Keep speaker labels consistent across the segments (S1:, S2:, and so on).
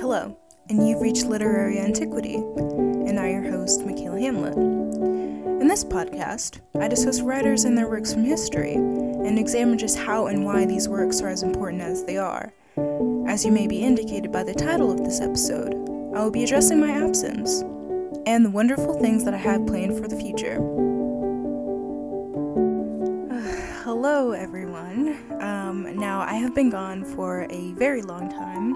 S1: Hello, and you've reached Literary Antiquity, and I, your host, Michaela Hamlet. In this podcast, I discuss writers and their works from history, and examine just how and why these works are as important as they are. As you may be indicated by the title of this episode, I will be addressing my absence and the wonderful things that I have planned for the future. Hello, everyone. Um, now, I have been gone for a very long time,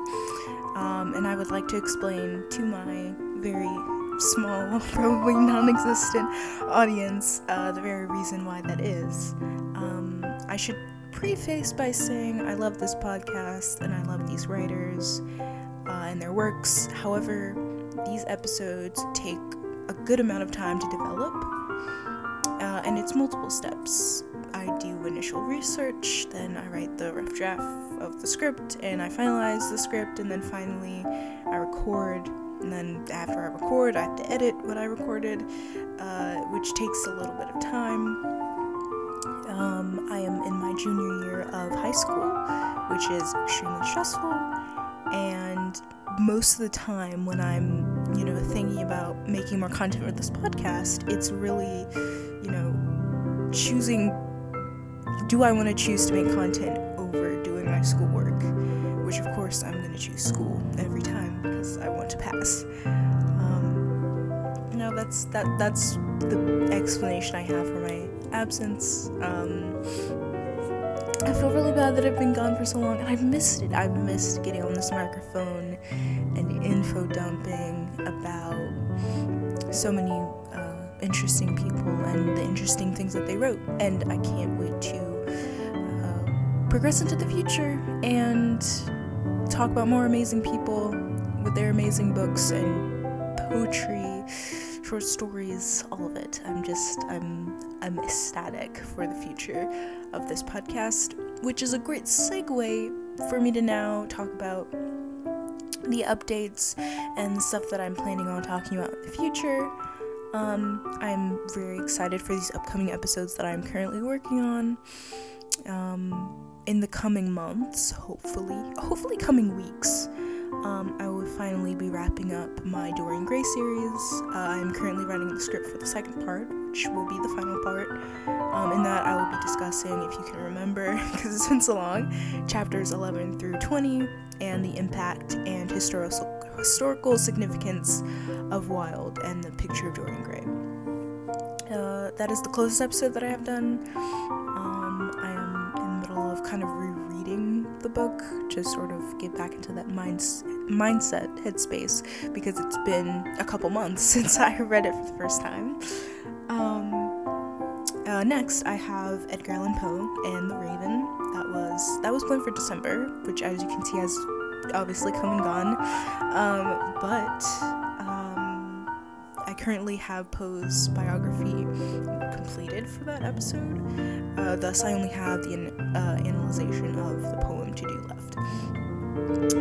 S1: um, and I would like to explain to my very small, probably non existent audience uh, the very reason why that is. Um, I should preface by saying I love this podcast and I love these writers uh, and their works. However, these episodes take a good amount of time to develop, uh, and it's multiple steps. I do initial research, then I write the rough draft of the script, and I finalize the script, and then finally I record. And then after I record, I have to edit what I recorded, uh, which takes a little bit of time. Um, I am in my junior year of high school, which is extremely stressful, and most of the time when I'm, you know, thinking about making more content for this podcast, it's really, you know, choosing do I want to choose to make content over doing my schoolwork? Which, of course, I'm going to choose school every time because I want to pass. Um, no, that's that. That's the explanation I have for my absence. Um, I feel really bad that I've been gone for so long, and I've missed it. I've missed getting on this microphone and info dumping about so many uh, interesting people and the interesting things that they wrote. And I can't wait to uh, progress into the future and talk about more amazing people with their amazing books and poetry, short stories, all of it. I'm just I'm I'm ecstatic for the future of this podcast, which is a great segue for me to now talk about the updates and stuff that I'm planning on talking about in the future. Um, I'm very excited for these upcoming episodes that I'm currently working on. Um, in the coming months, hopefully, hopefully coming weeks, um, I will finally be wrapping up my Dorian Gray series. Uh, I'm currently writing the script for the second part, which will be the final part. Um, in that, I will be discussing, if you can remember, because it's been so long, chapters 11 through 20 and the impact and historical historical significance of Wilde and the picture of Dorian Gray. Uh, that is the closest episode that I have done. Um, I am in the middle of kind of rereading the book, just sort of get back into that minds- mindset headspace because it's been a couple months since I read it for the first time. Um, uh, next, I have Edgar Allan Poe and The Raven. That was that was planned for December, which, as you can see, has obviously come and gone. Um, but um, I currently have Poe's biography completed for that episode. Uh, thus, I only have the uh, analyzation of the poem to do left.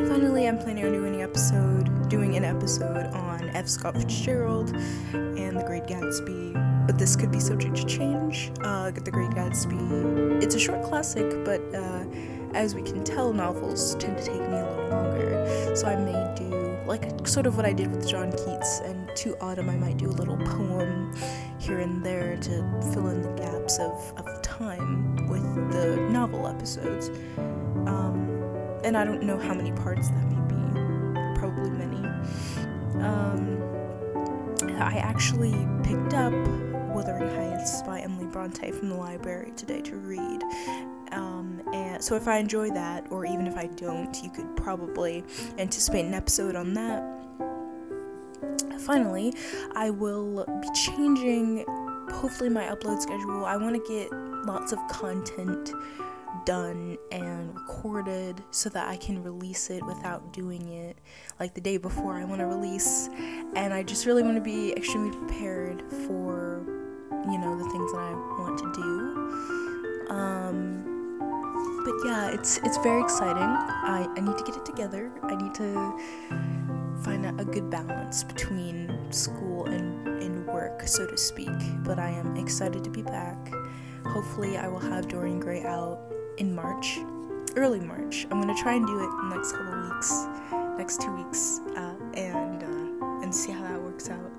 S1: Finally, I'm planning on doing an episode, doing an episode on F. Scott Fitzgerald and The Great Gatsby. But this could be subject to change. Uh, the Great Gatsby. It's a short classic, but uh, as we can tell, novels tend to take me a little longer. So I may do like sort of what I did with John Keats and To Autumn. I might do a little poem here and there to fill in the gaps of, of time with the novel episodes. Um, and I don't know how many parts that may be. Probably many. Um, I actually picked up Wuthering Heights by Emily Bronte from the library today to read. And so if I enjoy that, or even if I don't, you could probably anticipate an episode on that. Finally, I will be changing hopefully my upload schedule. I want to get lots of content done and recorded so that I can release it without doing it like the day before I want to release. And I just really want to be extremely prepared for, you know, the things that I want to do. Um, but yeah, it's it's very exciting. I, I need to get it together. I need to find a, a good balance between school and, and work, so to speak. But I am excited to be back. Hopefully, I will have Dorian Gray out in March, early March. I'm gonna try and do it in the next couple weeks, next two weeks, uh, and uh, and see how that works out.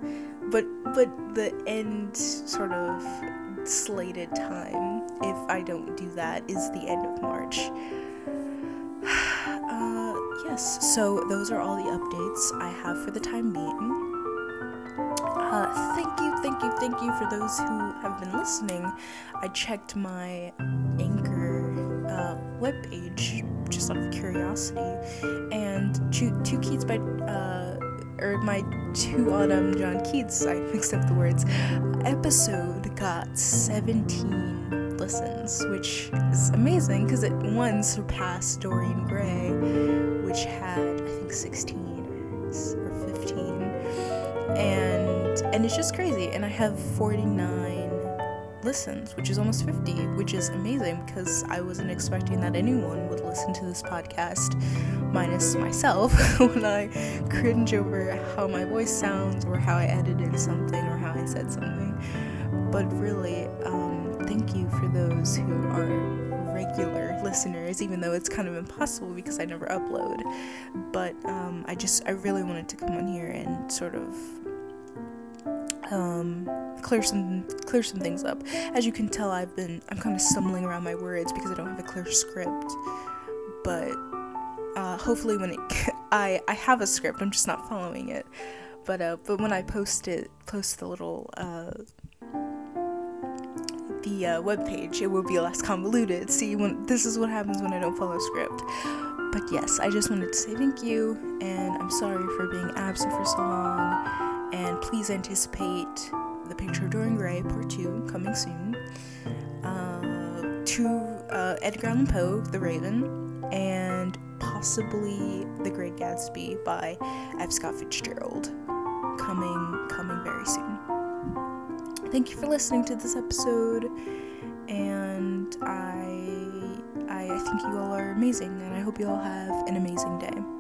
S1: But but the end sort of slated time, if I don't do that, is the end of March. uh, yes, so those are all the updates I have for the time being. Uh, thank you, thank you, thank you for those who have been listening. I checked my Anchor uh, webpage just out of curiosity, and Two, two Keats by, uh, or my To Autumn John Keats, I mixed up the words, episode got 17 listens, which is amazing because it one surpassed Dorian Gray, which had, I think, 16 or, or 15. And and it's just crazy. And I have 49 listens, which is almost 50, which is amazing because I wasn't expecting that anyone would listen to this podcast, minus myself, when I cringe over how my voice sounds or how I edited something or how I said something. But really, um, thank you for those who are regular listeners, even though it's kind of impossible because I never upload. But um, I just, I really wanted to come on here and sort of um, clear some clear some things up. As you can tell, I've been I'm kind of stumbling around my words because I don't have a clear script. But uh, hopefully, when it I I have a script, I'm just not following it. But uh, but when I post it, post the little uh, the uh, web page, it will be less convoluted. See, when this is what happens when I don't follow script. But yes, I just wanted to say thank you, and I'm sorry for being absent for so long please anticipate The Picture of Dorian Gray Part 2 coming soon. Uh, to uh, Edgar Allan Poe, The Raven, and possibly The Great Gatsby by F. Scott Fitzgerald coming coming very soon. Thank you for listening to this episode, and I I think you all are amazing, and I hope you all have an amazing day.